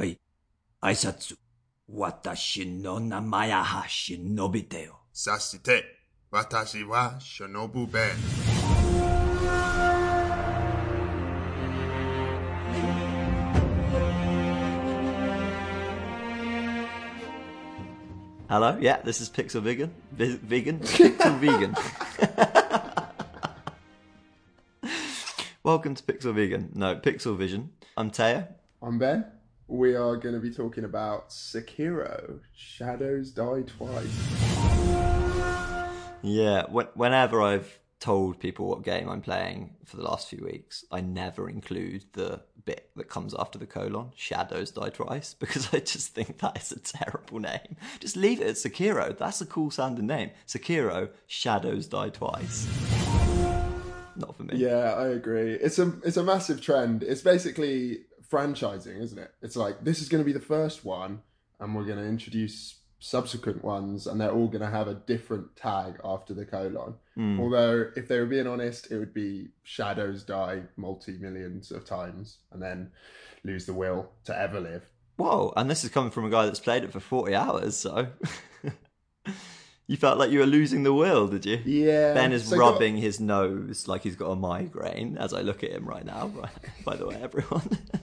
はい。挨拶。私の名前は忍びてよ。さして、私はショノブベン。 Hello, yeah, this is Pixel Vegan. Vi- vegan? Pixel Vegan. Welcome to Pixel Vegan. No, Pixel Vision. I'm Taya. I'm Ben. We are going to be talking about Sekiro Shadows Die Twice. Yeah, whenever I've told people what game I'm playing for the last few weeks, I never include the bit that comes after the colon, Shadows Die Twice, because I just think that is a terrible name. Just leave it at Sekiro. That's a cool sounding name. Sekiro, Shadows Die Twice. Not for me. Yeah, I agree. It's a it's a massive trend. It's basically franchising, isn't it? It's like this is going to be the first one, and we're going to introduce subsequent ones, and they're all going to have a different tag after the colon. Hmm. Although, if they were being honest, it would be Shadows Die multi millions of times, and then lose the will to ever live. Whoa, and this is coming from a guy that's played it for 40 hours, so. you felt like you were losing the will, did you? Yeah. Ben is so got- rubbing his nose like he's got a migraine as I look at him right now, by, by the way, everyone.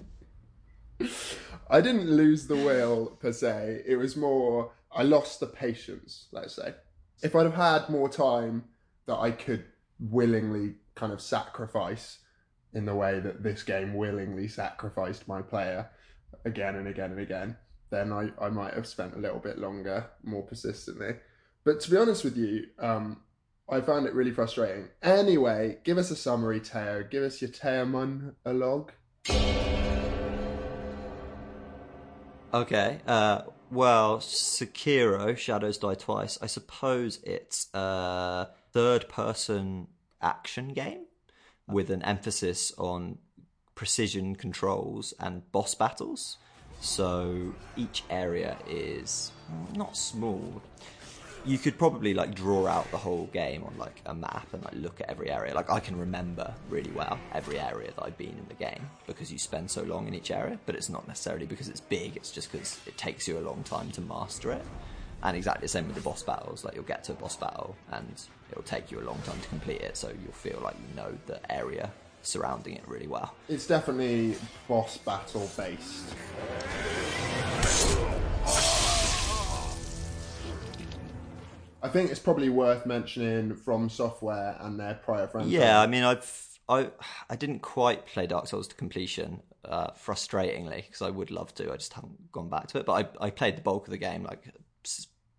I didn't lose the will per se. It was more I lost the patience, let's say. If I'd have had more time that I could willingly kind of sacrifice in the way that this game willingly sacrificed my player again and again and again, then I, I might have spent a little bit longer, more persistently. But to be honest with you, um, I found it really frustrating. Anyway, give us a summary, Teo. Give us your Teo monologue. Okay, uh, well, Sekiro, Shadows Die Twice, I suppose it's a third person action game with an emphasis on precision controls and boss battles. So each area is not small. You could probably like draw out the whole game on like a map and like look at every area. Like I can remember really well every area that I've been in the game because you spend so long in each area. But it's not necessarily because it's big. It's just because it takes you a long time to master it. And exactly the same with the boss battles. Like you'll get to a boss battle and it'll take you a long time to complete it. So you'll feel like you know the area surrounding it really well. It's definitely boss battle based. I think it's probably worth mentioning From Software and their prior franchise. Yeah, I mean, I've I I didn't quite play Dark Souls to completion, uh, frustratingly, because I would love to. I just haven't gone back to it. But I I played the bulk of the game, like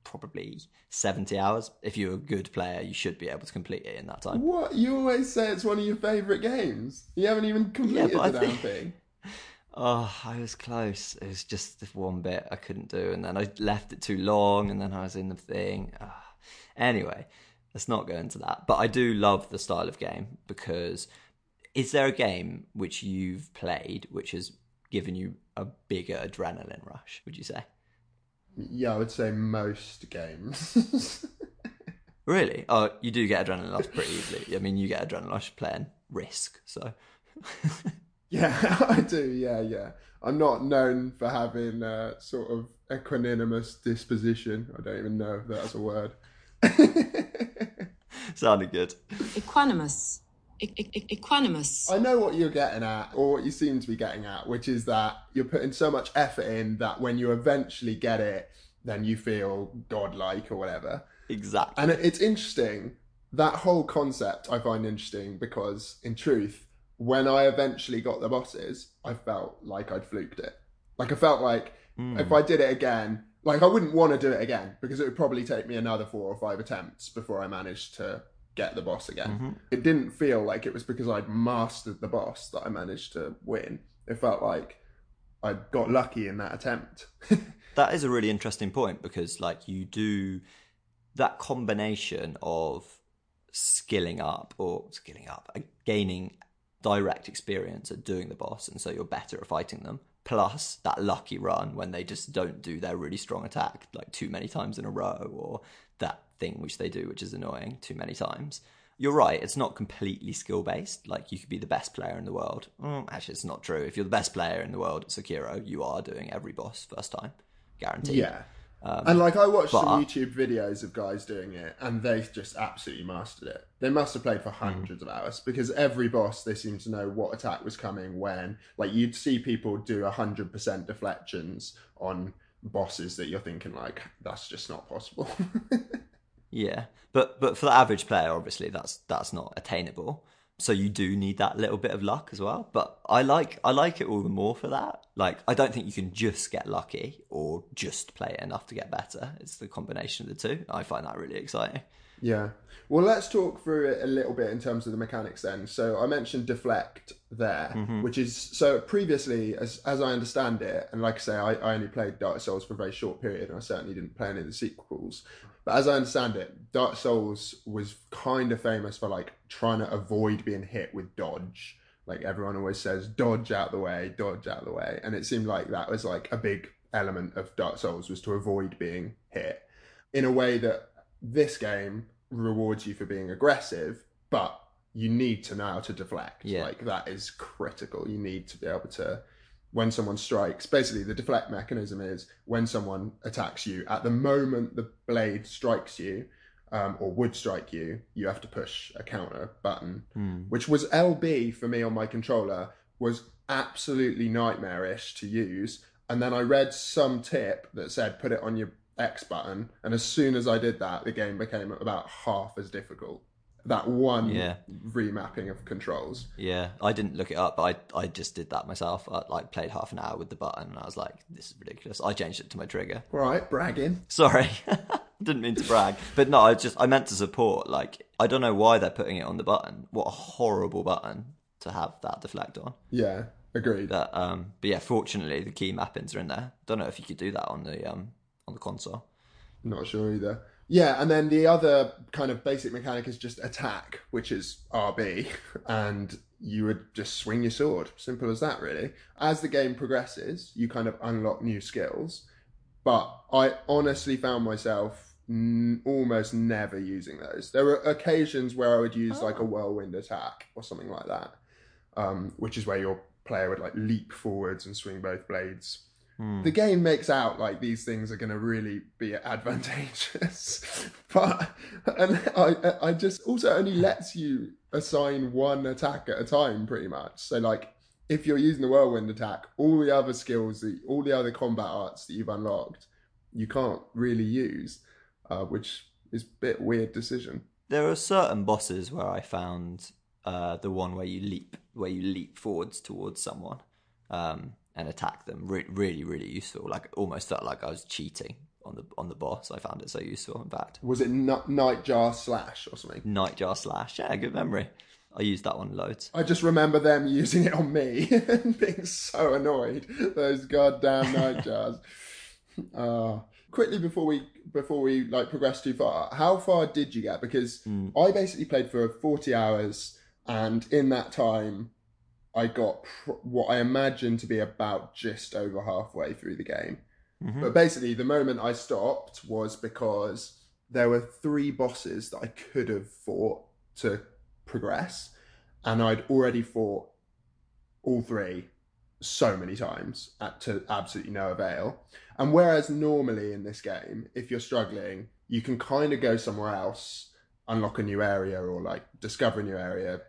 probably seventy hours. If you're a good player, you should be able to complete it in that time. What you always say it's one of your favourite games. You haven't even completed I the damn think- thing. Oh, I was close. It was just this one bit I couldn't do, and then I left it too long, and then I was in the thing. Ah. Anyway, let's not go into that. But I do love the style of game because is there a game which you've played which has given you a bigger adrenaline rush? Would you say? Yeah, I would say most games. Really? Oh, you do get adrenaline rush pretty easily. I mean, you get adrenaline rush playing Risk, so yeah, I do. Yeah, yeah. I'm not known for having a sort of equanimous disposition. I don't even know if that's a word. sounded good. Equanimous. E- e- equanimous. I know what you're getting at, or what you seem to be getting at, which is that you're putting so much effort in that when you eventually get it, then you feel godlike or whatever. Exactly. And it's interesting. That whole concept I find interesting because, in truth, when I eventually got the bosses, I felt like I'd fluked it. Like I felt like hmm. if I did it again, like I wouldn't want to do it again because it would probably take me another four or five attempts before I managed to get the boss again. It didn't feel like it was because I'd mastered the boss that I managed to win. It felt like I got lucky in that attempt. that is a really interesting point because like you do that combination of skilling up or skilling up uh, gaining direct experience at doing the boss and so you're better at fighting them plus that lucky run when they just don't do their really strong attack like too many times in a row or that thing which they do which is annoying too many times you're right. It's not completely skill based. Like you could be the best player in the world. Mm, actually, it's not true. If you're the best player in the world at Sekiro, you are doing every boss first time, guaranteed. Yeah. And like I watched but- some YouTube videos of guys doing it, and they just absolutely mastered it. They must have played for Hmm. hundreds of hours because every boss they seemed to know what attack was coming when. Like you'd see people do hundred percent deflections on bosses that you're thinking like that's just not possible. Yeah, but but for the average player, obviously that's that's not attainable. So you do need that little bit of luck as well. But I like I like it all the more for that. Like I don't think you can just get lucky or just play it enough to get better. It's the combination of the two. I find that really exciting. Yeah. Well, let's talk through it a little bit in terms of the mechanics then. So I mentioned deflect there, mm-hmm. which is so previously, as as I understand it, and like I say, I, I only played Dark Souls for a very short period, and I certainly didn't play any of the sequels. But as I understand it, Dark Souls was kind of famous for like trying to avoid being hit with dodge. Like everyone always says, dodge out the way, dodge out the way, and it seemed like that was like a big element of Dark Souls was to avoid being hit in a way that this game rewards you for being aggressive, but you need to know how to deflect. Yeah. Like that is critical. You need to be able to when someone strikes, basically the deflect mechanism is when someone attacks you, at the moment the blade strikes you, um, or would strike you, you have to push a counter button, which was LB for me on my controller, was absolutely nightmarish to use. And then I read some tip that said put it on your X button, and as soon as I did that, the game became about half as difficult. That one Yeah. remapping of controls. Yeah, I didn't look it up, but I I just did that myself. I like played half an hour with the button, and I was like, "This is ridiculous." I changed it to my trigger. Right, bragging. Sorry, didn't mean to brag, but no, I just I meant to support. Like, I don't know why they're putting it on the button. What a horrible button to have that deflect on. Yeah, agreed. But um, but yeah, fortunately the key mappings are in there. Don't know if you could do that on the um on the console. Not sure either. Yeah, and then the other kind of basic mechanic is just attack, which is RB, and you would just swing your sword. Simple as that, really. As the game progresses, you kind of unlock new skills, but I honestly found myself n- almost never using those. There were occasions where I would use like a whirlwind attack or something like that, um, which is where your player would like leap forwards and swing both blades the game makes out like these things are going to really be advantageous, but and I, I just also only lets you assign one attack at a time, pretty much. So like if you're using the whirlwind attack, all the other skills, all the other combat arts that you've unlocked, you can't really use, uh, which is a bit weird decision. There are certain bosses where I found uh, the one where you leap, where you leap forwards towards someone um, and attack them. Re- really, really useful. Like almost felt like I was cheating on the on the boss. I found it so useful. In fact, Was it N- Nightjar Slash or something? Nightjar slash. Yeah, good memory. I used that one loads. I just remember them using it on me and being so annoyed. Those goddamn nightjars. Uh, quickly before we before we like progress too far, how far did you get? Because I basically played for forty hours, and in that time, I got pr- what I imagine to be about just over halfway through the game. Mm-hmm. But basically, the moment I stopped was because there were three bosses that I could have fought to progress, and I'd already fought all three so many times at, to absolutely no avail. And whereas normally in this game, if you're struggling, you can kind of go somewhere else, unlock a new area, or like discover a new area,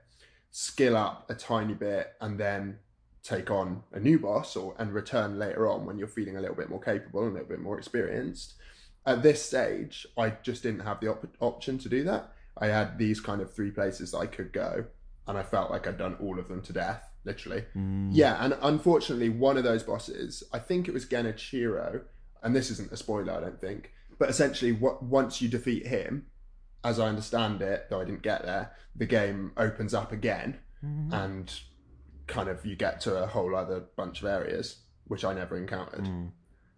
skill up a tiny bit, and then take on a new boss or and return later on when you're feeling a little bit more capable and a little bit more experienced. At this stage, I just didn't have the op- option to do that. I had these kind of three places that I could go, and I felt like I'd done all of them to death, literally. Mm. Yeah, and unfortunately, one of those bosses, I think it was Genichiro, and this isn't a spoiler, I don't think, but essentially, what once you defeat him, as I understand it, though I didn't get there, the game opens up again, and kind of you get to a whole other bunch of areas, which I never encountered.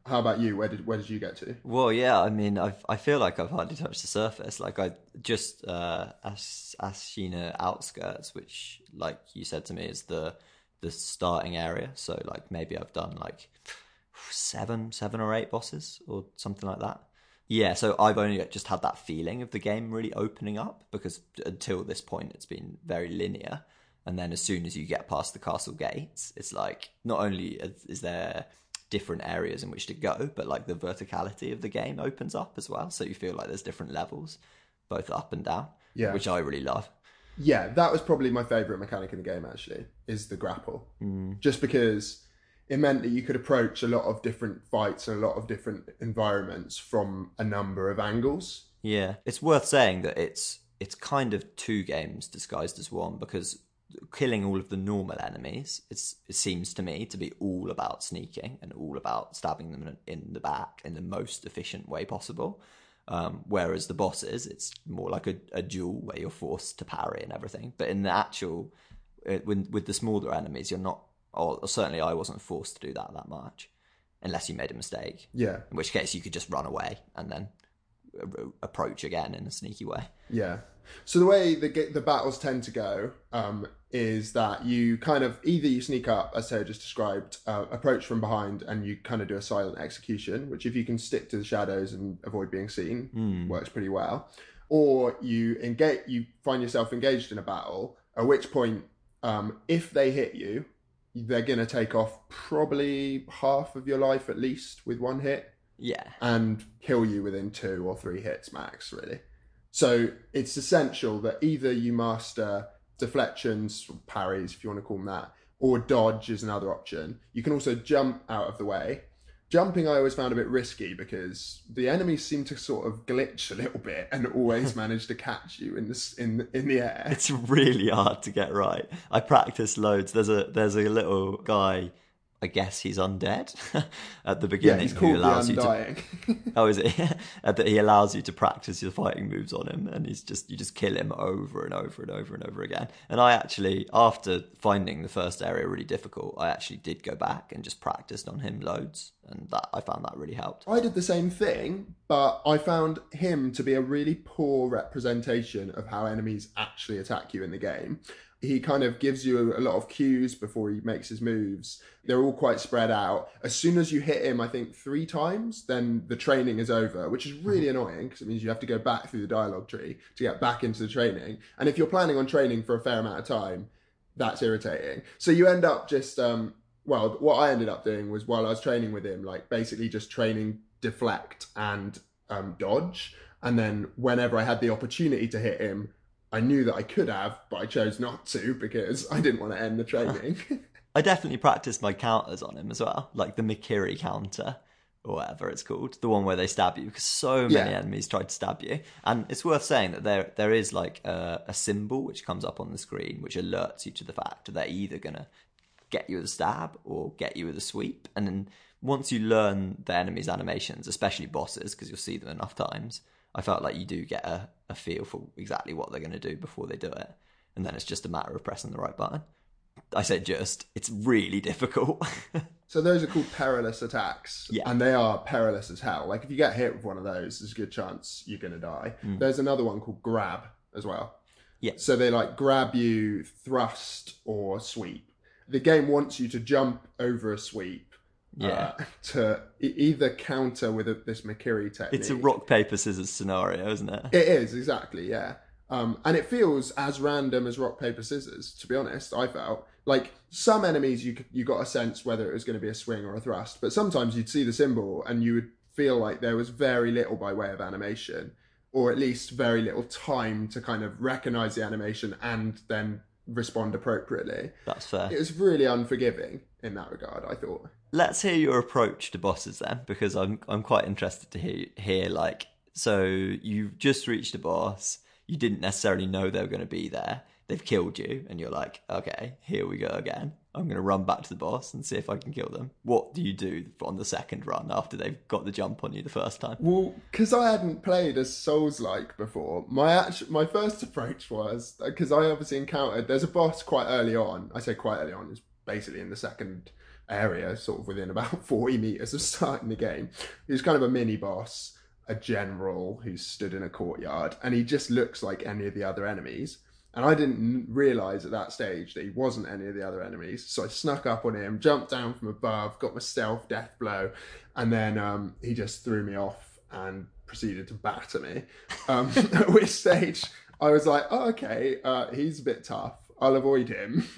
How about you? Where did where did you get to? Well, yeah, I mean, I've, I feel like I've hardly touched the surface. Like I just uh, As Ashina outskirts, which, like you said to me, is the the starting area. So, like maybe I've done like seven, seven or eight bosses or something like that. Yeah, so I've only just had that feeling of the game really opening up because until this point it's been very linear. And then as soon as you get past the castle gates, it's like not only is there different areas in which to go, but like the verticality of the game opens up as well. So you feel like there's different levels, both up and down, Yeah. which I really love. Yeah, that was probably my favourite mechanic in the game. Actually, is the grapple, Mm. just because it meant that you could approach a lot of different fights and a lot of different environments from a number of angles. Yeah, it's worth saying that it's it's kind of two games disguised as one because killing all of the normal enemies it seems to me to be all about sneaking and all about stabbing them in the back in the most efficient way possible. Um, whereas the bosses, it's more like a, a duel where you're forced to parry and everything. But in the actual, uh, with, with the smaller enemies, you're not. Or certainly, I wasn't forced to do that that much, unless you made a mistake. Yeah, In which case, you could just run away and then a- approach again in a sneaky way. yeah. So the way the the battles tend to go um, is that you kind of either you sneak up, as Sarah just described, uh, approach from behind, and you kind of do a silent execution, which if you can stick to the shadows and avoid being seen, works pretty well. Or you engage, you find yourself engaged in a battle, at which point, um, if they hit you, they're going to take off probably half of your life at least with one hit Yeah, and kill you within two or three hits max, really. So it's essential that either you master deflections, or parries, if you want to call them that, or dodge is another option. You can also jump out of the way. Jumping, I always found a bit risky because the enemies seem to sort of glitch a little bit and always manage to catch you in the in in the air. it's really hard to get right. I practice loads. There's a there's a little guy. I guess he's undead at the beginning. Yeah, he's called the allows you to Undying. Oh, is it? That he allows you to practice your fighting moves on him, and he's just you just kill him over and over and over and over again. And I actually, after finding the first area really difficult, I actually did go back and just practiced on him loads, and that I found that really helped. I did the same thing, but I found him to be a really poor representation of how enemies actually attack you in the game. He kind of gives you a lot of cues before he makes his moves. They're all quite spread out. As soon as you hit him, I think three times, then the training is over, which is really annoying because it means you have to go back through the dialogue tree to get back into the training. And if you're planning on training for a fair amount of time, that's irritating. So you end up just um well, what I ended up doing was while I was training with him, like basically just training deflect and um, dodge. And then whenever I had the opportunity to hit him, I knew that I could have, but I chose not to because I didn't want to end the training. I definitely practiced my counters on him as well, like the Mikiri counter or whatever it's called, the one where they stab you because so many Yeah. enemies tried to stab you. And it's worth saying that there there is like a, a symbol which comes up on the screen which alerts you to the fact that they're either gonna get you with a stab or get you with a sweep. And then once you learn the enemy's animations, especially bosses, because you'll see them enough times, I felt like you do get a, a feel for exactly what they're going to do before they do it. And then it's just a matter of pressing the right button. I said just, it's really difficult. so those are called perilous attacks, Yeah. and they are perilous as hell. Like if you get hit with one of those, there's a good chance you're going to die. Mm. There's another one called grab as well. Yeah. So they like grab you, thrust, or sweep. The game wants you to jump over a sweep. Yeah. uh, to either counter with a, this Mikiri technique. it's a rock, paper, scissors scenario, isn't it? It is exactly, yeah. Um, and it feels as random as rock paper scissors. To be honest, I felt like some enemies you you got a sense whether it was going to be a swing or a thrust, but sometimes you'd see the symbol and you would feel like there was very little by way of animation, or at least very little time to kind of recognize the animation and then respond appropriately. That's fair. It was really unforgiving in that regard. I thought. Let's hear your approach to bosses then, because I'm I'm quite interested to hear hear like so you've just reached a boss, you didn't necessarily know they were going to be there. They've killed you, and you're like, okay, here we go again. I'm going to run back to the boss and see if I can kill them. What do you do on the second run after they've got the jump on you the first time? Well, because I hadn't played as Souls like before, my actu- my first approach was because I obviously encountered there's a boss quite early on. I say quite early on, it's basically in the second area, sort of within about 40 meters of starting the game. He's kind of a mini boss, a general who's stood in a courtyard, and he just looks like any of the other enemies. And I didn't realize at that stage that he wasn't any of the other enemies. So I snuck up on him, jumped down from above, got myself death blow, and then um, he just threw me off and proceeded to batter me. Um, at which stage I was like, oh, okay, uh, he's a bit tough. I'll avoid him.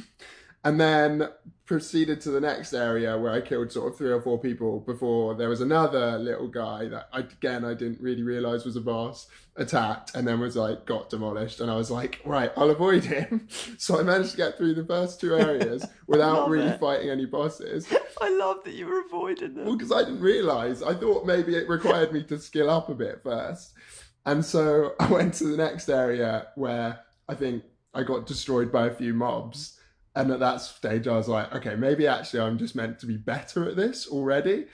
And then proceeded to the next area where I killed sort of three or four people before there was another little guy that I, again I didn't really realize was a boss attacked and then was like got demolished. And I was like right I'll avoid him. So I managed to get through the first two areas without really it. fighting any bosses. I love that you were avoiding them. well because I didn't realize. I thought maybe it required me to skill up a bit first. And so I went to the next area where I think I got destroyed by a few mobs and at that stage, I was like, okay, maybe actually I'm just meant to be better at this already.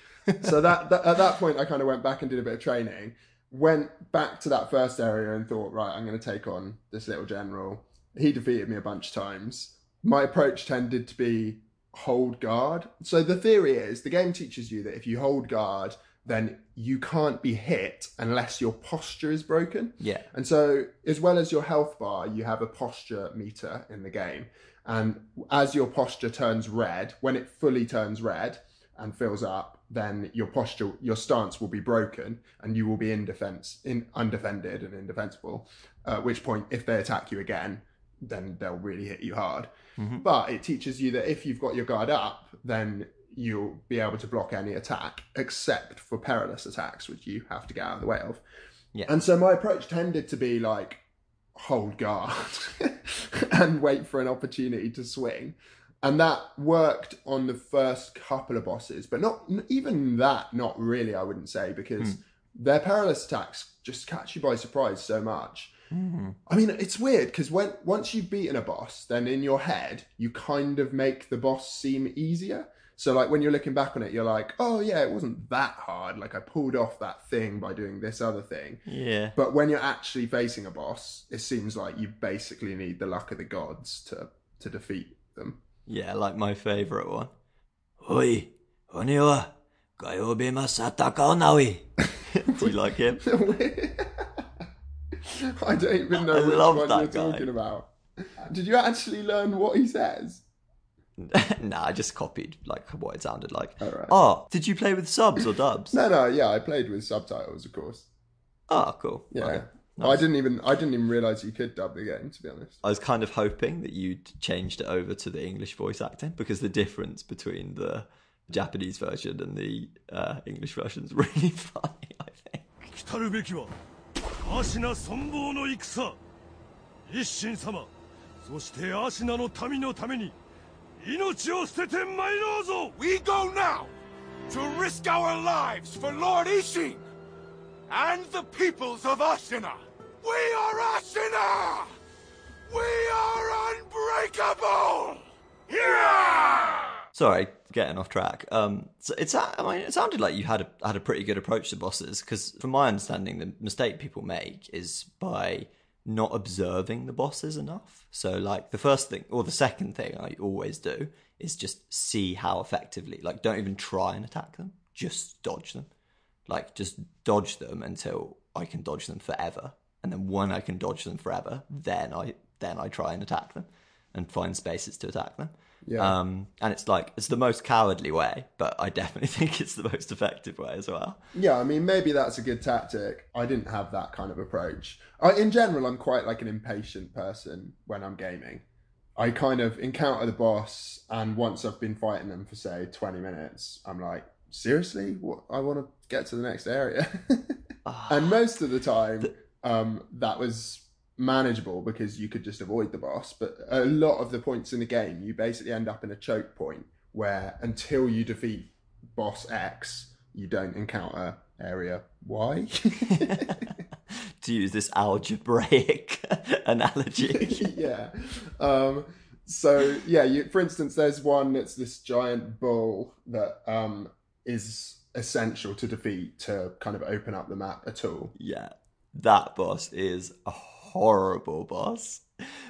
so that, that at that point, I kind of went back and did a bit of training. Went back to that first area and thought, right, I'm going to take on this little general. He defeated me a bunch of times. My approach tended to be hold guard. So the theory is the game teaches you that if you hold guard, then you can't be hit unless your posture is broken. Yeah. And so, as well as your health bar, you have a posture meter in the game. And as your posture turns red, when it fully turns red and fills up, then your posture, your stance will be broken, and you will be in defense, in undefended and indefensible. At which point, if they attack you again, then they'll really hit you hard. Mm-hmm. But it teaches you that if you've got your guard up, then you'll be able to block any attack, except for perilous attacks, which you have to get out of the way of. Yeah. And so my approach tended to be like hold guard and wait for an opportunity to swing. And that worked on the first couple of bosses, but not even that, not really, I wouldn't say, because hmm. their perilous attacks just catch you by surprise so much. Hmm. I mean, it's weird because when once you've beaten a boss, then in your head you kind of make the boss seem easier. So like when you're looking back on it, you're like, oh yeah, it wasn't that hard. Like I pulled off that thing by doing this other thing. Yeah. But when you're actually facing a boss, it seems like you basically need the luck of the gods to to defeat them. Yeah, like my favorite one. Oi, oniwa, gayobi masataka nawi. Do you like him? I don't even know I which one you're guy. talking about. Did you actually learn what he says? nah, I just copied like what it sounded like. Alright. Oh, did you play with subs or dubs? No, no, yeah, I played with subtitles, of course. Oh, cool. Yeah. Okay. I didn't even I didn't even realize you could dub the game, to be honest. I was kind of hoping that you'd changed it over to the English voice acting because the difference between the Japanese version and the uh, English version is really funny. I think. 来るべきはアシナ存亡の戦一心様そしてアシナの民のために we go now to risk our lives for Lord Isshin and the peoples of Ashina. We are Ashina! We are unbreakable! Yeah! Sorry, getting off track. Um, so it's I mean, it sounded like you had a had a pretty good approach to bosses because, from my understanding, the mistake people make is by not observing the bosses enough. So, like the first thing or the second thing I always do is just see how effectively. Like, don't even try and attack them; just dodge them. Like, just dodge them until I can dodge them forever, and then when I can dodge them forever, then I then I try and attack them and find spaces to attack them. Yeah. Um, and it's like it's the most cowardly way, but I definitely think it's the most effective way as well. Yeah, I mean, maybe that's a good tactic. I didn't have that kind of approach. I, in general, I'm quite like an impatient person when I'm gaming. I kind of encounter the boss, and once I've been fighting them for say 20 minutes, I'm like, seriously, what? I want to get to the next area. and most of the time, um, that was manageable because you could just avoid the boss. But a lot of the points in the game, you basically end up in a choke point where until you defeat boss X, you don't encounter area Y. to use this algebraic analogy. yeah. Um, so yeah, you, for instance, there's one that's this giant bull that um, is essential to defeat to kind of open up the map at all. yeah, that boss is a horrible boss.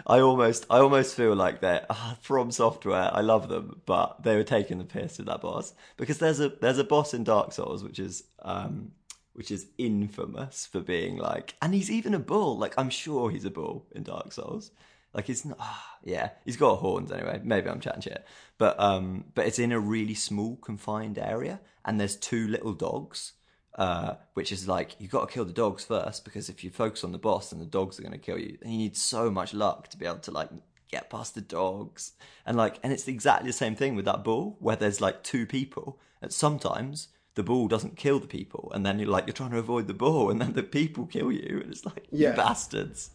I almost, I almost feel like they're ah, From Software. I love them, but they were taking the piss with that boss because there's a there's a boss in Dark Souls which is um which is infamous for being like, and he's even a bull. Like I'm sure he's a bull in Dark Souls. Like he's not. ah, yeah, he's got horns anyway. Maybe I'm chatting shit, but um, but it's in a really small confined area, and there's two little dogs uh, which is like you've got to kill the dogs first because if you focus on the boss, then the dogs are going to kill you. And you need so much luck to be able to like get past the dogs, and like, and it's exactly the same thing with that ball where there's like two people, and sometimes the ball doesn't kill the people, and then you're like you're trying to avoid the ball, and then the people kill you, and it's like Yeah. you bastards.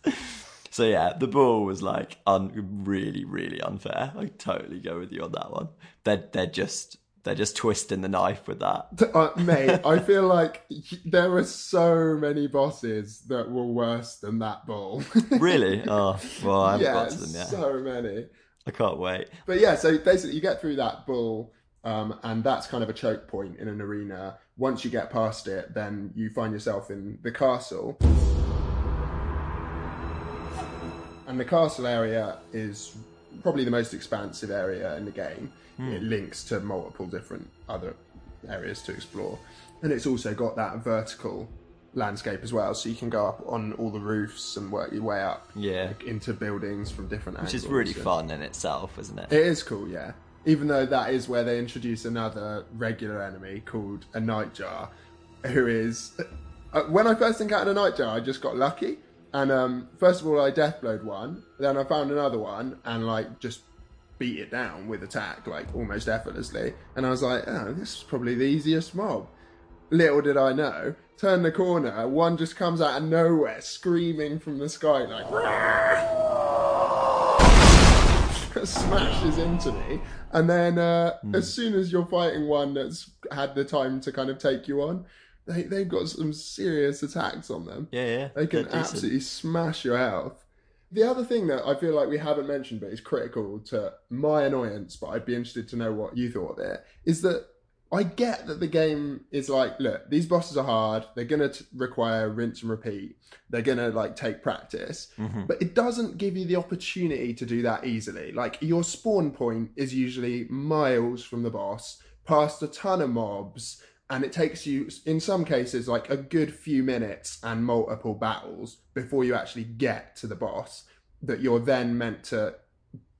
So yeah, the ball was like un- really, really unfair. I totally go with you on that one. They're they're just they're just twisting the knife with that. Uh, mate, I feel like there were so many bosses that were worse than that ball. Really? Oh well, I haven't yeah, got to them yet. so many. I can't wait. But yeah, so basically, you get through that bull, um, and that's kind of a choke point in an arena. Once you get past it, then you find yourself in the castle. And the castle area is probably the most expansive area in the game. It links to multiple different other areas to explore. And it's also got that vertical landscape as well, so you can go up on all the roofs and work your way up Yeah, into buildings from different which angles. is really and- fun in itself, isn't it? it is cool, yeah. Even though that is where they introduce another regular enemy called a nightjar, who is. Uh, when I first encountered a nightjar, I just got lucky. And um, first of all, I deathblowed one. Then I found another one and like just beat it down with attack, like almost effortlessly. And I was like, oh, this is probably the easiest mob. Little did I know, turn the corner, one just comes out of nowhere, screaming from the sky like. smashes into me, and then uh, as soon as you're fighting one that's had the time to kind of take you on, they they've got some serious attacks on them. Yeah, yeah. They can absolutely smash your health. The other thing that I feel like we haven't mentioned, but is critical to my annoyance, but I'd be interested to know what you thought of it, is that I get that the game is like, look, these bosses are hard. They're gonna require rinse and repeat. They're gonna like take practice, mm-hmm. but it doesn't give you the opportunity to do that easily. Like your spawn point is usually miles from the boss, past a ton of mobs, and it takes you, in some cases, like a good few minutes and multiple battles before you actually get to the boss that you're then meant to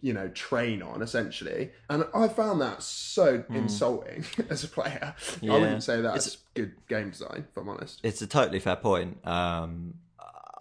you know, train on essentially. And I found that so insulting as a player. I wouldn't say that's It's- good game design, if I'm honest. It's a totally fair point. Um,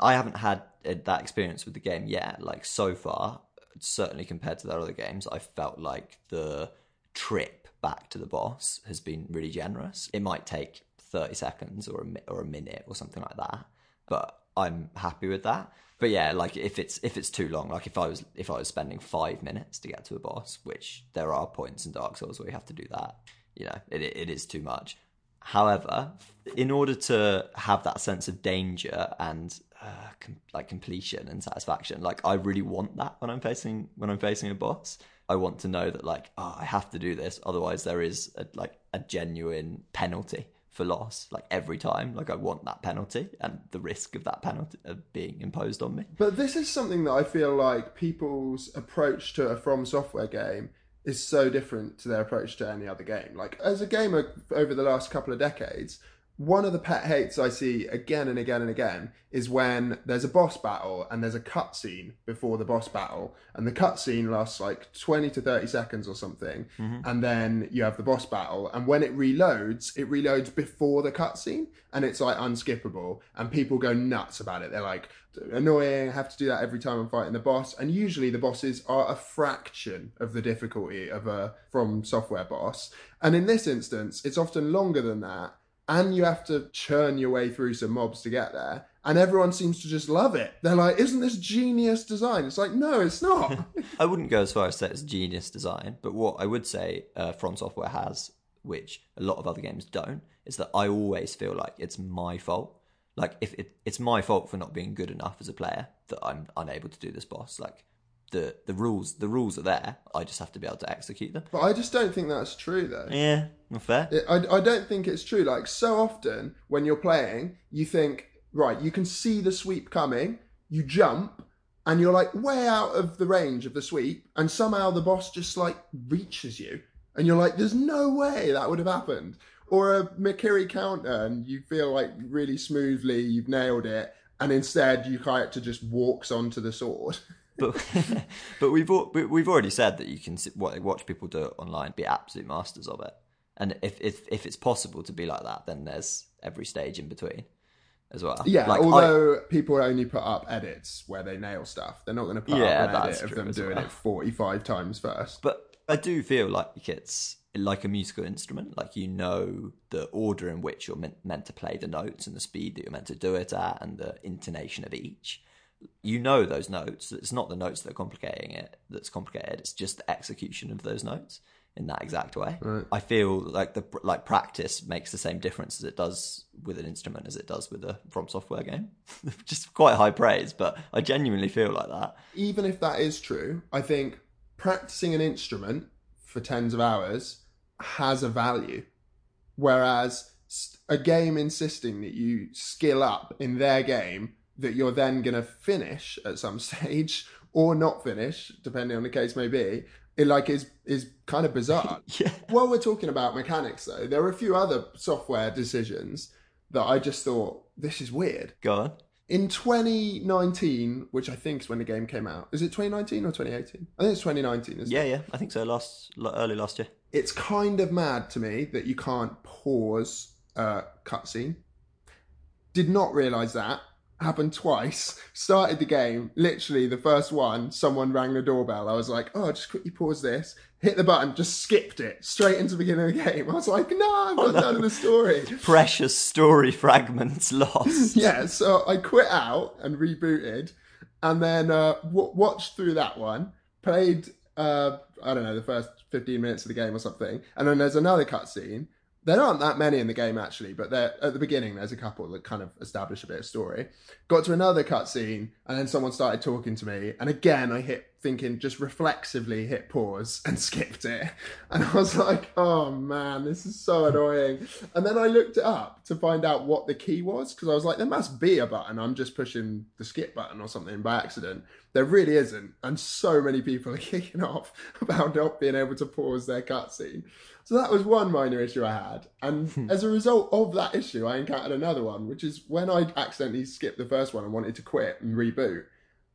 I haven't had that experience with the game yet. Like so far, certainly compared to the other games, I felt like the trip back to the boss has been really generous. It might take thirty seconds or a or a minute or something like that, but I'm happy with that. But yeah, like if it's if it's too long, like if I was if I was spending five minutes to get to a boss, which there are points in Dark Souls where you have to do that, you know, it it is too much. However, in order to have that sense of danger and uh, com- like completion and satisfaction, like I really want that when I'm facing when I'm facing a boss. I want to know that like oh, I have to do this, otherwise there is a, like a genuine penalty for loss. Like every time, like I want that penalty and the risk of that penalty of being imposed on me. But this is something that I feel like people's approach to a From Software game is so different to their approach to any other game. Like, as a gamer over the last couple of decades, one of the pet hates I see again and again and again is when there's a boss battle and there's a cutscene before the boss battle, and the cutscene lasts like 20 to 30 seconds or something, mm-hmm. and then you have the boss battle, and when it reloads, it reloads before the cutscene, and it's like unskippable, and people go nuts about it. They're like, annoying, I have to do that every time I'm fighting the boss, and usually the bosses are a fraction of the difficulty of a From Software boss, and in this instance, it's often longer than that and you have to churn your way through some mobs to get there. And everyone seems to just love it. They're like, "Isn't this genius design?" It's like, no, it's not. I wouldn't go as far as say it's genius design, but what I would say uh, From Software has, which a lot of other games don't, is that I always feel like it's my fault. Like if it, it's my fault for not being good enough as a player that I'm unable to do this boss. Like the the rules the rules are there. I just have to be able to execute them. but I just don't think that's true, though. Yeah, not fair. It- I, I don't think it's true. Like so often when you're playing, you think, right, you can see the sweep coming, you jump, and you're like way out of the range of the sweep, and somehow the boss just like reaches you, and you're like, there's no way that would have happened. Or a Mikiri counter, and you feel like really smoothly you've nailed it, and instead you character just walks onto the sword. but but we've we've already said that you can watch people do it online, be absolute masters of it. And if if if it's possible to be like that, then there's every stage in between as well. Yeah, Like, I- although people only put up edits where they nail stuff, they're not going to put Yeah, up an edit of them doing well. it 45 times first. But I do feel like it's like a musical instrument. Like you know the order in which you're meant, meant to play the notes and the speed that you're meant to do it at and the intonation of each. You know those notes. It's not the notes that are complicating it that's complicated. It's just the execution of those notes in that exact way. I feel like the like practice makes the same difference as it does with an instrument as it does with a From Software game. just quite high praise, but I genuinely feel like that. even if that is true, I think practicing an instrument for tens of hours has a value. Whereas a game insisting that you skill up in their game that you're then going to finish at some stage or not finish, depending on the case may be, it like is is kind of bizarre. Yeah. While we're talking about mechanics, though, there are a few other software decisions that I just thought this is weird Go on. in 2019, which I think is when the game came out. Is it 2019 or 2018? I think it's 2019. Isn't Yeah, it? yeah. I think so. Last early last year. It's kind of mad to me that you can't pause a cutscene. Did not realize that. Happened twice. Started the game. Literally, the first one, someone rang the doorbell. I was like, oh, just quickly pause this. Hit the button, just skipped it straight into the beginning of the game. I was like, no, I'm not done with the story. Precious story fragments lost. yeah, so I quit out and rebooted, and then uh, w- watched through that one. Played, uh, I don't know, the first fifteen minutes of the game or something, and then there's another cutscene. There aren't that many in the game actually, but there at the beginning there's a couple that kind of establish a bit of story. Got to another cutscene, and then someone started talking to me, and again I hit thinking just reflexively hit pause and skipped it, and I was like, oh man, this is so annoying. And then I looked it up to find out what the key was because I was like, there must be a button. I'm just pushing the skip button or something by accident. There really isn't, and so many people are kicking off about not being able to pause their cutscene. So that was one minor issue I had. And hmm. as a result of that issue, I encountered another one, which is when I accidentally skipped the first one and wanted to quit and reboot,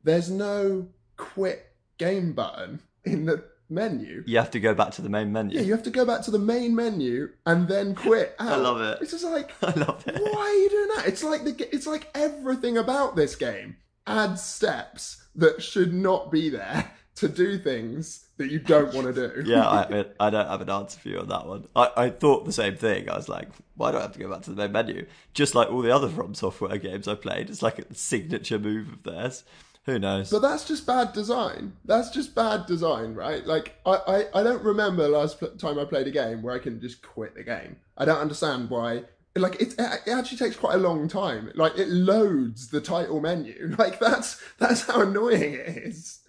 there's no quit game button in the menu. You have to go back to the main menu. Yeah, you have to go back to the main menu and then quit. Out. I love it. It's just like, I love it. why are you doing that? It's like the it's like everything about this game adds steps that should not be there to do things that you don't want to do. Yeah, I, I don't have an answer for you on that one. I, I thought the same thing. I was like, why do I have to go back to the main menu? Just like all the other From Software games I played, it's like a signature move of theirs. Who knows? But that's just bad design. That's just bad design, right? Like, I, I, I don't remember the last pl- time I played a game where I can just quit the game. I don't understand why. Like, it, it actually takes quite a long time. Like, it loads the title menu. Like, that's that's how annoying it is.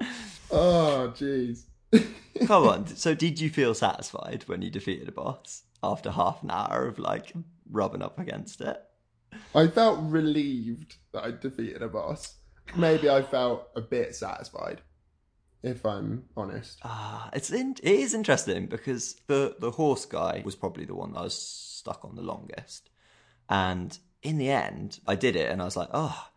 Oh, jeez. Come on. So, did you feel satisfied when you defeated a boss after half an hour of like rubbing up against it? I felt relieved that I defeated a boss. Maybe I felt a bit satisfied, if I'm honest. Ah, it's in, it is interesting because the the horse guy was probably the one that I was stuck on the longest, and in the end, I did it, and I was like, oh,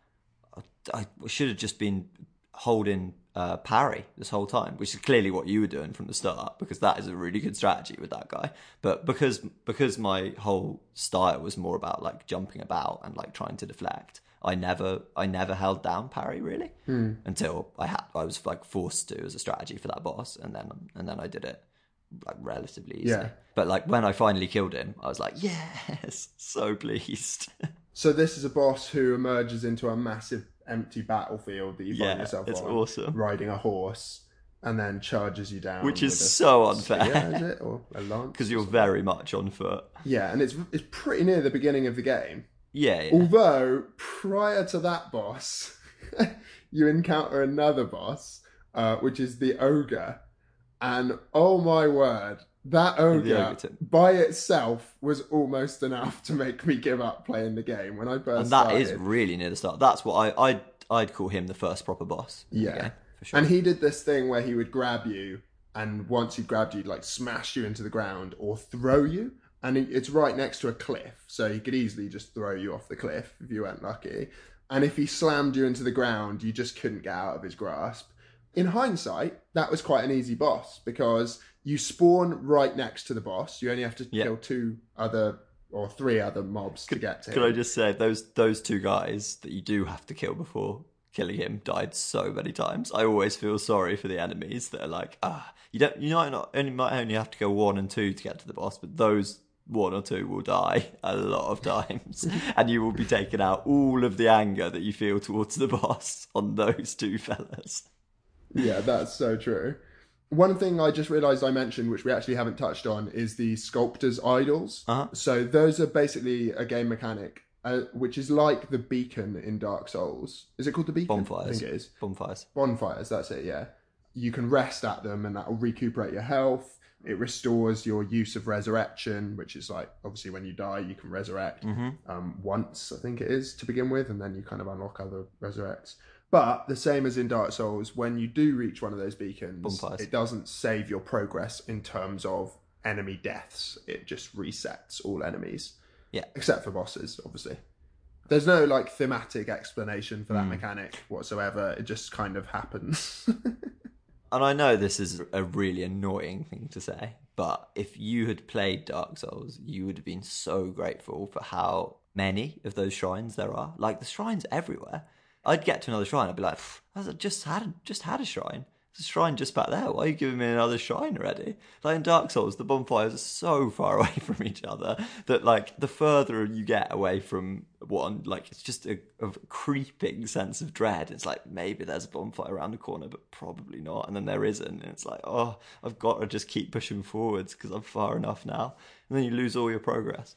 I, I should have just been holding uh, parry this whole time, which is clearly what you were doing from the start, because that is a really good strategy with that guy. But because because my whole style was more about like jumping about and like trying to deflect, I never I never held down parry really hmm. until I had I was like forced to as a strategy for that boss, and then and then I did it like relatively easily. Yeah. But like when I finally killed him, I was like, yes, so pleased. So this is a boss who emerges into a massive empty battlefield that you find Yeah, yourself it's on, awesome. riding a horse, and then charges you down, Which is so unfair. spear, is it or a lance? Because you're very much on foot. yeah, and it's it's pretty near the beginning of the game. Yeah, yeah. Although prior to that boss, you encounter another boss, uh, which is the ogre, and oh my word, that ogre, ogre by itself was almost enough to make me give up playing the game when I first and that started. is really near the start. That's what I I'd, I'd call him the first proper boss. Yeah. game, for sure. And he did this thing where he would grab you, and once he grabbed you, like smash you into the ground or throw you. And it's right next to a cliff, so he could easily just throw you off the cliff if you weren't lucky. And if he slammed you into the ground, you just couldn't get out of his grasp. In hindsight, that was quite an easy boss because you spawn right next to the boss. You only have to Yeah. kill two other or three other mobs to get to Could him. I just say those those two guys that you do have to kill before killing him died so many times. I always feel sorry for the enemies that are like, ah, you don't, you might not only might only have to go one and two to get to the boss, but those one or two will die a lot of times, and you will be taking out all of the anger that you feel towards the boss on those two fellas. Yeah, that's so true. One thing I just realised I mentioned, which we actually haven't touched on, is the sculptor's idols. Uh-huh. So those are basically a game mechanic, uh, which is like the beacon in Dark Souls. Is it called the beacon? I Bonfires. think it is. Bonfires. Bonfires, that's it, yeah. You can rest at them and that will recuperate your health. It restores your use of resurrection, which is like obviously when you die, you can resurrect um, once, I think it is, to begin with, and then you kind of unlock other resurrects. But the same as in Dark Souls, when you do reach one of those beacons, Bonfires. it doesn't save your progress in terms of enemy deaths. It just resets all enemies. Yeah. Except for bosses, obviously. There's no like thematic explanation for that Hmm. mechanic whatsoever. It just kind of happens. And I know this is a really annoying thing to say, but if you had played Dark Souls, you would have been so grateful for how many of those shrines there are. Like the shrines everywhere. I'd get to another shrine, I'd be like, I just had just had a shrine. Shrine just back there. Why are you giving me another shrine already? Like in Dark Souls, the bonfires are so far away from each other that like the further you get away from one, like it's just a, a creeping sense of dread. It's like maybe there's a bonfire around the corner, but probably not. And then there isn't. And it's like, oh, I've got to just keep pushing forwards because I'm far enough now. And then you lose all your progress.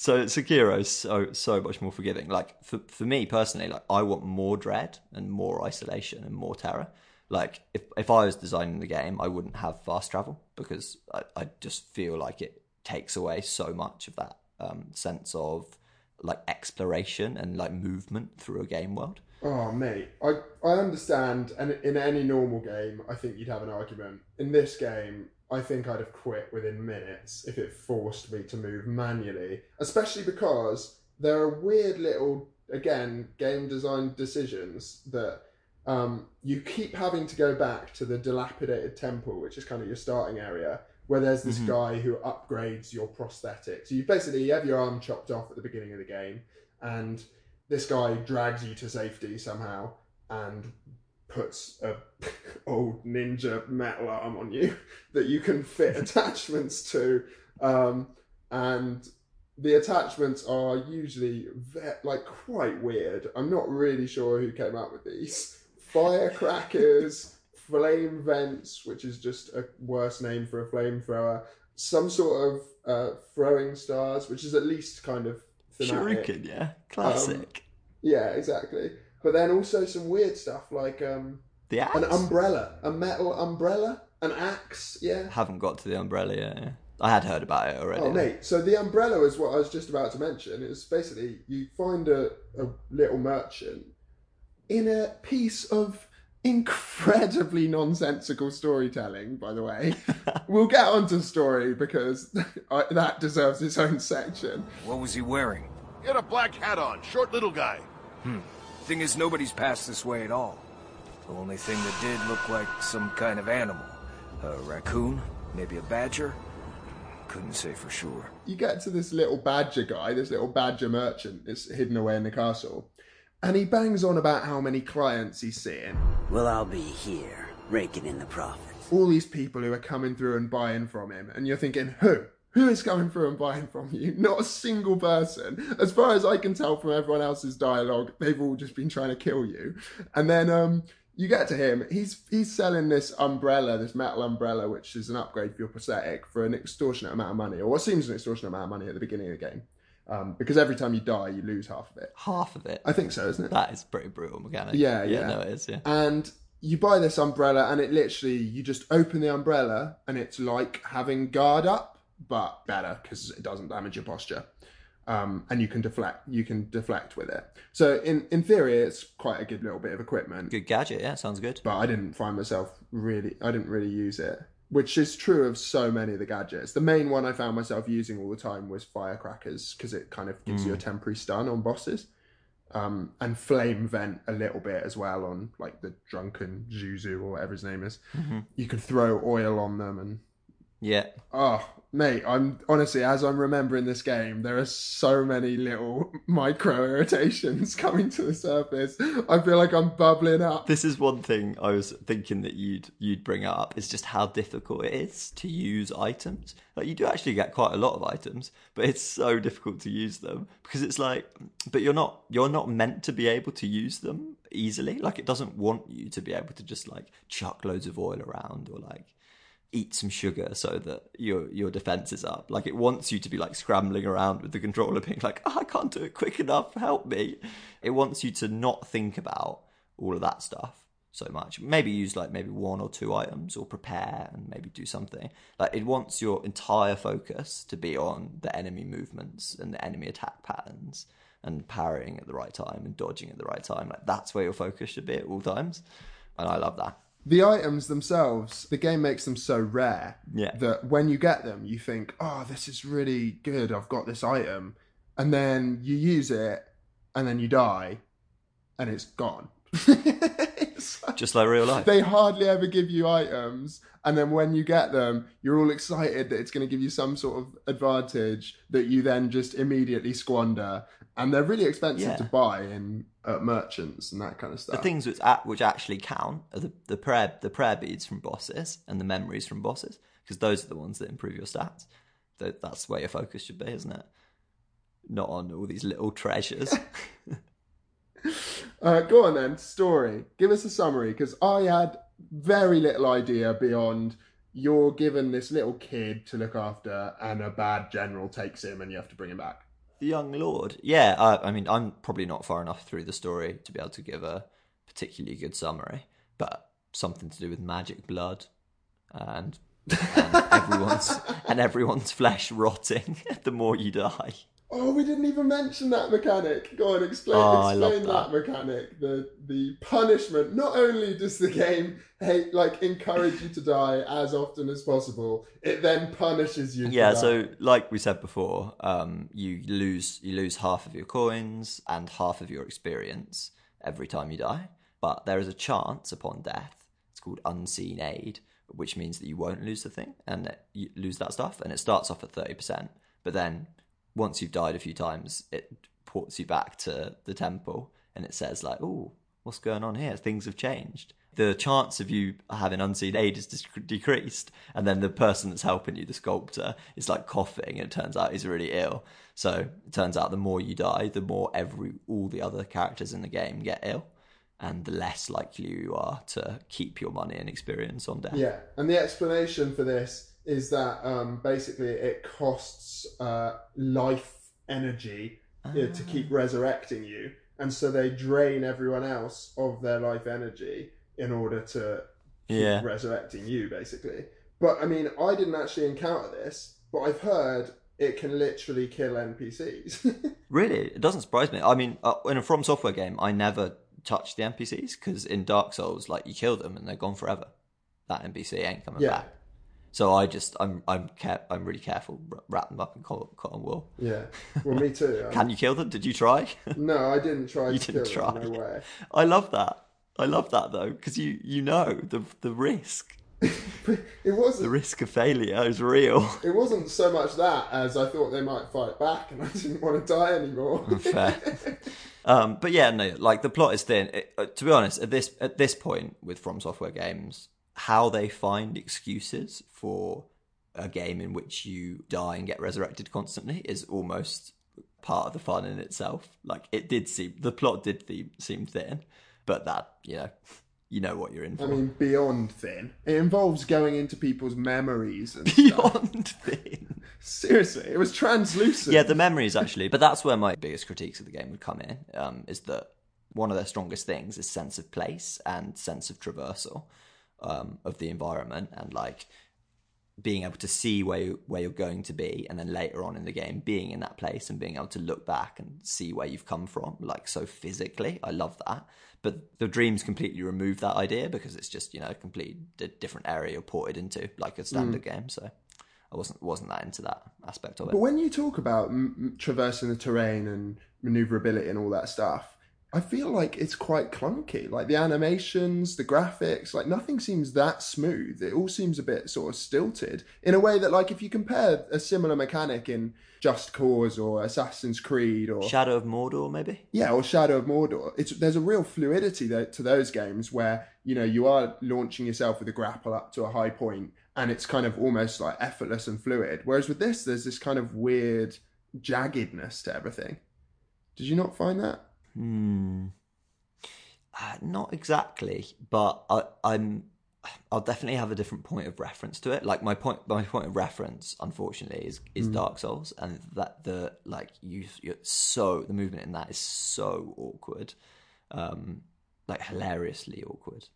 So Sekiro is so so much more forgiving. Like for for me personally, like I want more dread and more isolation and more terror. Like if if I was designing the game, I wouldn't have fast travel because I, I just feel like it takes away so much of that um, sense of like exploration and like movement through a game world. Oh, mate, I I understand, and in any normal game, I think you'd have an argument. In this game, I think I'd have quit within minutes if it forced me to move manually, especially because there are weird little, again, game design decisions that um, you keep having to go back to the dilapidated temple, which is kind of your starting area, where there's this guy who upgrades your prosthetics. You basically you have your arm chopped off at the beginning of the game, and this guy drags you to safety somehow and puts a old ninja metal arm on you that you can fit attachments to um, and the attachments are usually ve- like quite weird i'm not really sure who came up with these firecrackers flame vents which is just a worse name for a flamethrower some sort of uh, throwing stars which is at least kind of thematic. Shuriken, yeah, classic. Yeah, exactly. But then also some weird stuff like um, the axe. an umbrella, a metal umbrella, an axe. Yeah. Haven't got to the umbrella yet. Yeah. I had heard about it already. Oh, mate. So the umbrella is what I was just about to mention. It's basically you find a, a little merchant in a piece of incredibly nonsensical storytelling. By the way, we'll get onto story because that deserves its own section. What was he wearing? He had a black hat on, short little guy. Hmm. Thing is, nobody's passed this way at all. The only thing that did look like some kind of animal. A raccoon? Maybe a badger? Couldn't say for sure. you get to this little badger guy, this little badger merchant that's hidden away in the castle, and he bangs on about how many clients he's seeing. Well, I'll be here, raking in the profits. All these people who are coming through and buying from him, and you're thinking, who? Who is coming through and buying from you? Not a single person. As far as I can tell from everyone else's dialogue, they've all just been trying to kill you. And then um, you get to him. He's he's selling this umbrella, this metal umbrella, which is an upgrade for your prosthetic for an extortionate amount of money, or what seems an extortionate amount of money at the beginning of the game. Um, because every time you die, you lose half of it. Half of it. I think so, isn't it? That is pretty brutal mechanic. Yeah, yeah. yeah. No, it is. Yeah. and you buy this umbrella and it literally you just open the umbrella and it's like having guard up but better because it doesn't damage your posture um, and you can deflect you can deflect with it so in in theory it's quite a good little bit of equipment Good gadget. Yeah, sounds good. but i didn't find myself really i didn't really use it which is true of so many of the gadgets. The main one i found myself using all the time was firecrackers because it kind of gives you a temporary stun on bosses. Um, and flame vent a little bit as well on like the drunken Zuzu or whatever his name is. You can throw oil on them and Yeah. Oh, mate, I'm honestly, as I'm remembering this game, there are so many little micro irritations coming to the surface. I feel like I'm bubbling up. This is one thing I was thinking that you'd you'd bring up is just how difficult it is to use items. Like you do actually get quite a lot of items, but it's so difficult to use them because it's like but you're not you're not meant to be able to use them easily. Like it doesn't want you to be able to just like chuck loads of oil around or like eat some sugar so that your your defense is up. Like it wants you to be like scrambling around with the controller being like, oh, I can't do it quick enough, help me. It wants you to not think about all of that stuff so much. Maybe use like maybe one or two items or prepare and maybe do something. Like it wants your entire focus to be on the enemy movements and the enemy attack patterns and parrying at the right time and dodging at the right time. Like that's where your focus should be at all times. And I love that. The items themselves, the game makes them so rare Yeah. that when you get them, you think, oh, this is really good. I've got this item. And then you use it and then you die and it's gone. It's like- Just like real life. they hardly ever give you items and then when you get them you're all excited that it's going to give you some sort of advantage that you then just immediately squander and they're really expensive Yeah. to buy in at merchants and that kind of stuff. the things which a- which actually count are the, the prayer the prayer beads from bosses and the memories from bosses because those are the ones that improve your stats. That that's where your focus should be, isn't it? Not on all these little treasures. uh, go on then story give us a summary because i had very little idea beyond you're given this little kid to look after and a bad general takes him and you have to bring him back the young lord, yeah. I, I mean, I'm probably not far enough through the story to be able to give a particularly good summary, but something to do with magic blood and, and everyone's and everyone's flesh rotting the more you die. Oh, we didn't even mention that mechanic. Go on, explain Oh, explain that. mechanic. The the punishment. Not only does the game hate like encourage you to die as often as possible, it then punishes you. Yeah, so like we said before, um, you lose you lose half of your coins and half of your experience every time you die. But there is a chance upon death. It's called unseen aid, which means that you won't lose the thing and that you lose that stuff. And it starts off at thirty percent, but then once you've died a few times, it ports you back to the temple and it says like, "Oh, what's going on here? Things have changed." The chance of you having unseen aid is dec- decreased, and then the person that's helping you, the sculptor, is like coughing, and it turns out he's really ill. So it turns out the more you die, the more every all the other characters in the game get ill, and the less likely you are to keep your money and experience on death. Yeah, and the explanation for this is that um, basically it costs uh, life energy uh, to keep Ah. resurrecting you, and so they drain everyone else of their life energy in order to keep Yeah. resurrecting you, basically. But I mean, I didn't actually encounter this, but I've heard it can literally kill NPCs. Really, it doesn't surprise me. I mean, uh, in a From Software game, I never touch the NPCs because in Dark Souls, like you kill them and they're gone forever. That NPC ain't coming Yeah. back. So I just, I'm, I'm, care- I'm really careful. wra- Wrap them up in cotton, wool. yeah, well, me too. Um, Can you kill them? Did you try? No, I didn't try You to didn't kill try. them. No way. I love that. I love that though because you, you know the the risk, It wasn't. the risk of failure is real. It wasn't so much that as I thought they might fight back, and I didn't want to die anymore. Fair. Um, but yeah, no, like the plot is thin. It, uh, to be honest, at this at this point with From Software games, how they find excuses for a game in which you die and get resurrected constantly is almost part of the fun in itself. Like it did seem the plot did seem, seem thin, but that you know, you know what you're in for. I mean, beyond thin. It involves going into people's memories and stuff. Beyond thin. Seriously, it was translucent. Yeah, the memories actually, but that's where my biggest critiques of the game would come in. Um, is that one of their strongest things is sense of place and sense of traversal um, of the environment, and like being able to see where you, where you're going to be, and then later on in the game being in that place and being able to look back and see where you've come from, like so physically. I love that. But the dreams completely remove that idea because it's just you know a completely different area you're ported into, like a standard game. So I wasn't wasn't that into that aspect of it. But when you talk about m- traversing the terrain and maneuverability and all that stuff, I feel like it's quite clunky. Like the animations, the graphics, like nothing seems that smooth. It all seems a bit sort of stilted in a way that, like, if you compare a similar mechanic in Just Cause or Assassin's Creed or Shadow of Mordor, maybe. yeah, or Shadow of Mordor. It's there's a real fluidity to those games where you know you are launching yourself with a grapple up to a high point, and it's kind of almost like effortless and fluid. Whereas with this, there's this kind of weird jaggedness to everything. Did you not find that? Hmm. Uh, not exactly, but I, I'm. I'll definitely have a different point of reference to it. Like my point, my point of reference, unfortunately, is is Dark Souls, and that the like you, you're so the movement in that is so awkward, um, like hilariously awkward.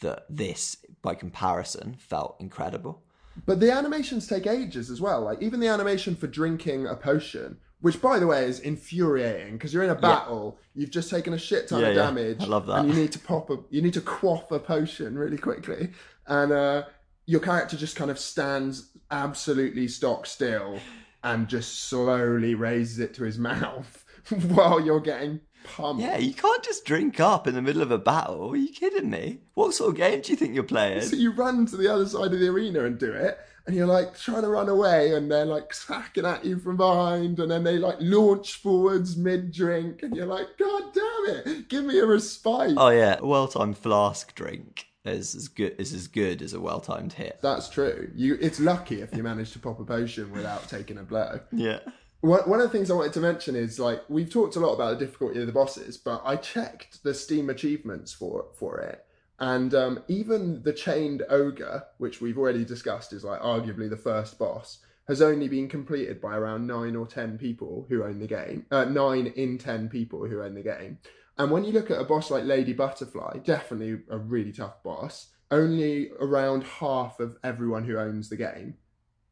That this, by comparison, felt incredible. But the animations take ages as well. Like even the animation for drinking a potion, which by the way is infuriating because you're in a battle, you've just taken a shit ton Yeah, of yeah. damage. I love that. And you need to pop a, you need to quaff a potion really quickly, and uh, your character just kind of stands absolutely stock still and just slowly raises it to his mouth while you're getting pumped. Yeah, you can't just drink up in the middle of a battle. Are you kidding me? What sort of game do you think you're playing? So you run to the other side of the arena and do it, and you're like trying to run away, and they're like smacking at you from behind, and then they like launch forwards mid drink, and you're like, God damn it, give me a respite. Oh yeah, a well-timed flask drink is as good is as good as a well-timed hit. That's true. You, it's lucky if you manage to pop a potion without taking a blow. Yeah. One, one of the things I wanted to mention is like we've talked a lot about the difficulty of the bosses, but I checked the Steam achievements for for it, and um, even the chained ogre, which we've already discussed, is like arguably the first boss, has only been completed by around nine or ten people who own the game. Uh, nine in ten people who own the game. And when you look at a boss like Lady Butterfly, definitely a really tough boss. Only around half of everyone who owns the game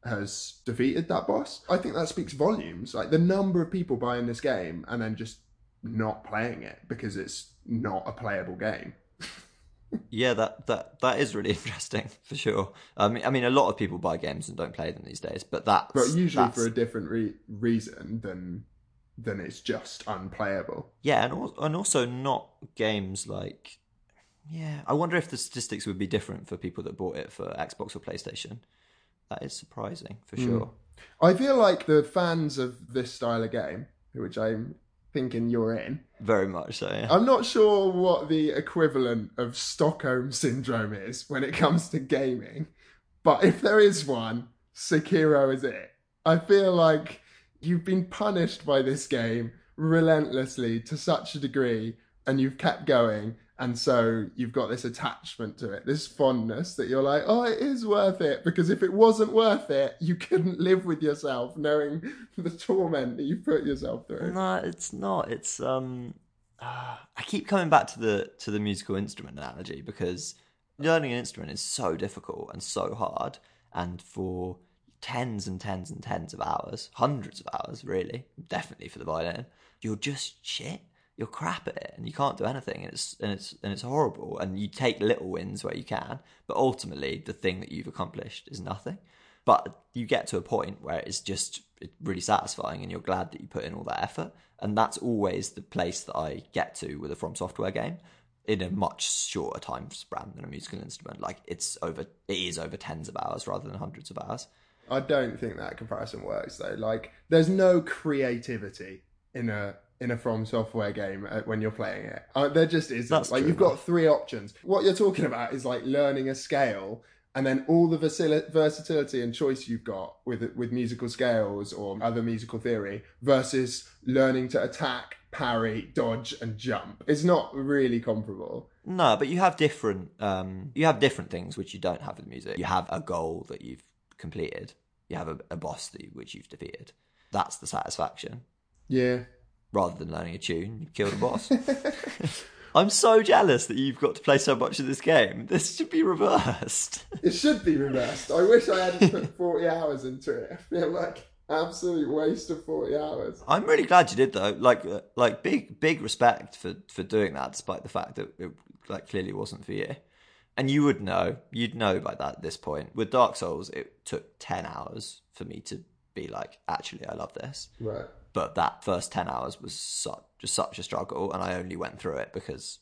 has defeated that boss. I think that speaks volumes. Like the number of people buying this game and then just not playing it because it's not a playable game. Yeah, that, that that is really interesting for sure. I mean, I mean, a lot of people buy games and don't play them these days, but that's But usually that's- for a different re- reason than than it's just unplayable. yeah, and al- and also not games like yeah. I wonder if the statistics would be different for people that bought it for Xbox or PlayStation. That is surprising for Hmm. sure. I feel like the fans of this style of game, which I'm thinking you're in, Very much so. Yeah. I'm not sure what the equivalent of Stockholm syndrome is when it comes to gaming, but if there is one, Sekiro is it. I feel like you've been punished by this game relentlessly to such a degree, and you've kept going, and so you've got this attachment to it, this fondness that you're like, oh, it is worth it, because if it wasn't worth it, you couldn't live with yourself knowing the torment that you put yourself through. No, it's not. It's um, I keep coming back to the to the musical instrument analogy because learning an instrument is so difficult and so hard, and for tens and tens and tens of hours, hundreds of hours, really, definitely for the violin, you're just shit. You're crap at it, and you can't do anything, and it's and it's and it's horrible. And you take little wins where you can, but ultimately, the thing that you've accomplished is nothing. But you get to a point where it's just really satisfying and you're glad that you put in all that effort. And that's always the place that I get to with a From Software game in a much shorter time span than a musical instrument. Like it's over, it is over tens of hours rather than hundreds of hours. I don't think that comparison works though. Like, there's no creativity in a in a From Software game uh, when you're playing it. Uh, there just isn't. That's like, true you've got three options. What you're talking about is like learning a scale, and then all the versil- versatility and choice you've got with with musical scales or other musical theory versus learning to attack, parry, dodge, and jump. It's not really comparable. No, but you have different, um, you have different things which you don't have with music. You have a goal that you've completed. You have a, a boss that you, which you've defeated. That's the satisfaction. Yeah. Rather than learning a tune, you killed a boss. I'm so jealous that you've got to play so much of this game. This should be reversed. It should be reversed. I wish I hadn't put 40 hours into it. I feel like absolute waste of 40 hours. I'm really glad you did though. Like, uh, like big, big respect for for doing that, despite the fact that it like clearly wasn't for you. And you would know, you'd know by that at this point. With Dark Souls, it took ten hours for me to be like, actually, I love this. Right. But that first ten hours was just such a struggle, and I only went through it because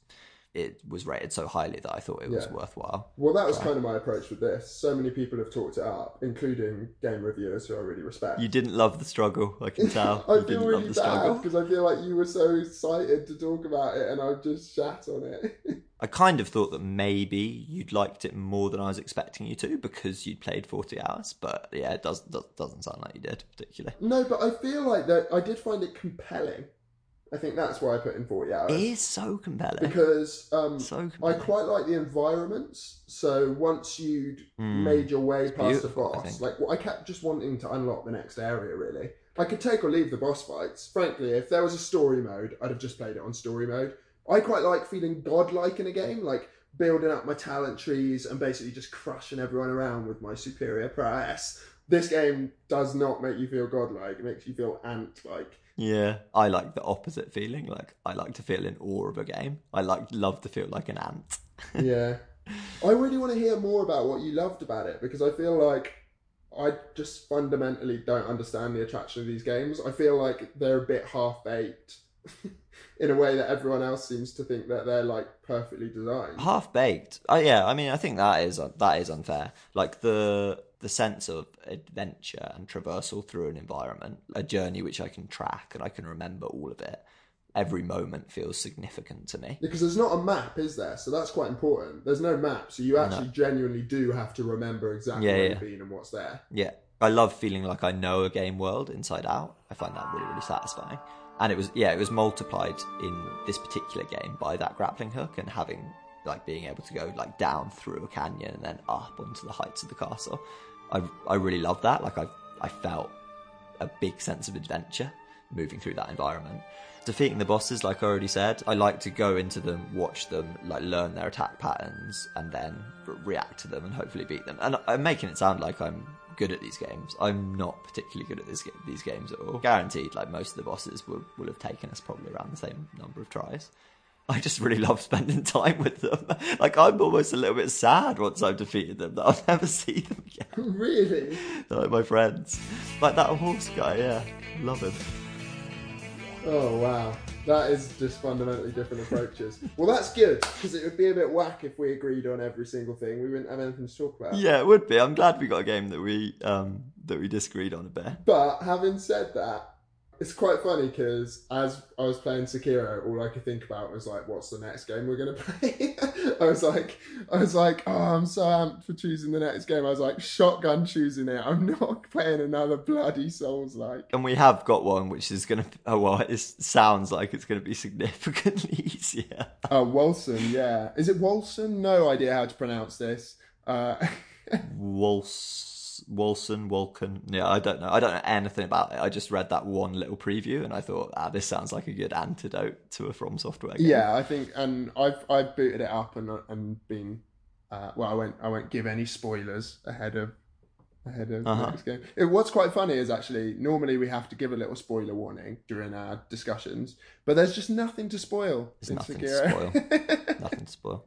it was rated so highly that I thought it was Yeah. worthwhile. Well, that was kind of my approach with this. So many people have talked it up, including game reviewers who I really respect. You didn't love the struggle, I can tell. I you feel didn't really love the bad struggle. because I feel like you were so excited to talk about it, and I've just shat on it. I kind of thought that maybe you'd liked it more than I was expecting you to because you'd played 40 hours, but yeah, it does, does, doesn't sound like you did particularly. no, but I feel like that I did find it compelling. I think that's why I put in forty hours. It is so compelling. because um, So I quite like the environments. So once you'd Mm. made your way It's past the beautiful, I boss, like well, I kept just wanting to unlock the next area. Really, I could take or leave the boss fights. Frankly, if there was a story mode, I'd have just played it on story mode. I quite like feeling godlike in a game, like building up my talent trees and basically just crushing everyone around with my superior prowess. This game does not make you feel godlike; it makes you feel ant-like. Yeah, I like the opposite feeling. Like I like to feel in awe of a game. I like love to feel like an ant. yeah. I really want to hear more about what you loved about it because I feel like I just fundamentally don't understand the attraction of these games. I feel like they're a bit half baked in a way that everyone else seems to think that they're like perfectly designed. Half baked. Oh yeah, I mean I think that is uh, that is unfair. Like the the sense of adventure and traversal through an environment, a journey which I can track and I can remember all of it. Every moment feels significant to me. Because there's not a map, is there? So that's quite important. There's no map, so you actually genuinely do have to remember exactly Yeah, where yeah. you've been and what's there. Yeah, I love feeling like I know a game world inside out. I find that really, really satisfying. And it was, yeah, it was multiplied in this particular game by that grappling hook and having, like, being able to go, like, down through a canyon and then up onto the heights of the castle. I, I really love that. Like, I, I felt a big sense of adventure moving through that environment. Defeating the bosses, like I already said, I like to go into them, watch them, like learn their attack patterns, and then re- react to them and hopefully beat them. And I'm making it sound like I'm good at these games. I'm not particularly good at this, these games at all. Guaranteed, like most of the bosses will, will have taken us probably around the same number of tries. I just really love spending time with them. Like I'm almost a little bit sad once I've defeated them that I'll never see them again. really? They're like my friends. Like that horse guy, yeah. Love him. Oh wow, that is just fundamentally different approaches. well, that's good because it would be a bit whack if we agreed on every single thing. We wouldn't have anything to talk about. Yeah, it would be. I'm glad we got a game that we um that we disagreed on a bit. But having said that, it's quite funny because as I was playing Sekiro, all I could think about was like, "What's the next game we're gonna play?" I was like, I was like, "Oh, I'm so amped for choosing the next game." I was like, "Shotgun choosing it. I'm not playing another bloody Souls like." And we have got one which is gonna oh well, it sounds like it's gonna be significantly easier. Oh, Wolcen, yeah. Is it Wolcen? No idea how to pronounce this. Uh, Wols Wolcen, Wolken. Yeah, I don't know. I don't know anything about it. I just read that one little preview and I thought, ah, this sounds like a good antidote to a From Software game. yeah, I think, and I've I've booted it up and and been. Uh, well, I won't I won't give any spoilers ahead of ahead of Uh-huh. the next game. It, what's quite funny is actually normally we have to give a little spoiler warning during our discussions, but there's just nothing to spoil. There's nothing to Sekiro. Nothing to spoil.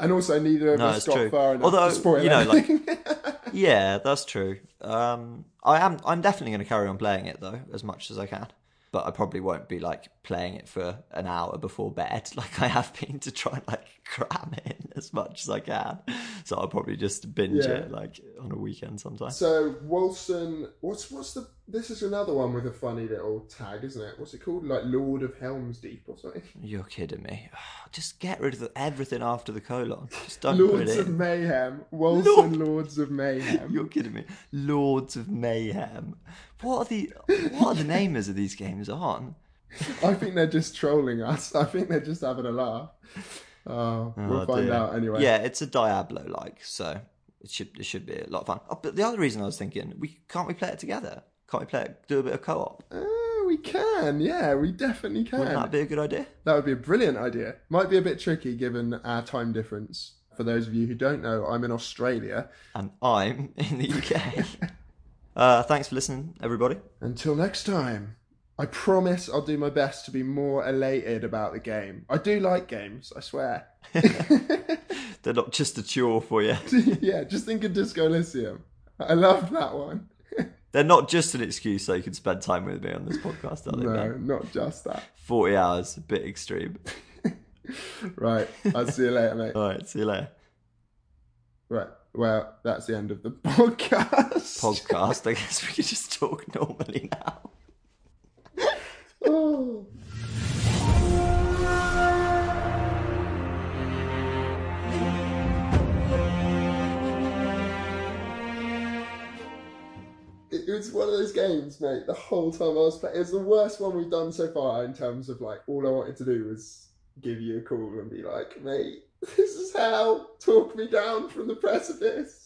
and also neither of No, us got true. far enough Although, to spoil you know, like- anything. Yeah, that's true. Um, I am. I'm definitely going to carry on playing it though, as much as I can. But I probably won't be like playing it for an hour before bed, like I have been to try and like cram in as much as I can. So I'll probably just binge Yeah. it like on a weekend sometime. So Wolcen, what's what's the? This is another one with a funny little tag, isn't it? What's it called? Like Lord of Helm's Deep or something. You're kidding me. Just get rid of the, everything after the colon. Just don't Lords it of. Mayhem. Wolcen Lords of Mayhem. You're kidding me. Lords of Mayhem. What are the what are the namers of these games on? I think they're just trolling us. I think they're just having a laugh. Oh, we'll Oh, find dear. out anyway. Yeah, it's a Diablo like, so it should it should be a lot of fun. Oh, but the other reason I was thinking, we can't we play it together? Can't we play it, do a bit of co-op? Oh, we can. Yeah, we definitely can. Wouldn't that be a good idea? That would be a brilliant idea. Might be a bit tricky given our time difference. For those of you who don't know, I'm in Australia. And I'm in the UK. uh, thanks for listening, everybody. Until next time, I promise I'll do my best to be more elated about the game. I do like games, I swear. They're not just a chore for you. yeah, just think of Disco Elysium. I loved that one. They're not just an excuse so you can spend time with me on this podcast, are they? No, man? not just that. 40 hours, a bit extreme. Right. I'll see you later, mate. All right, see you later. Right. Well, that's the end of the podcast. Podcast. I guess we could just talk normally now. It was one of those games, mate. The whole time I was playing, it was the worst one we've done so far in terms of like all I wanted to do was give you a call and be like, mate, this is how talk me down from the precipice.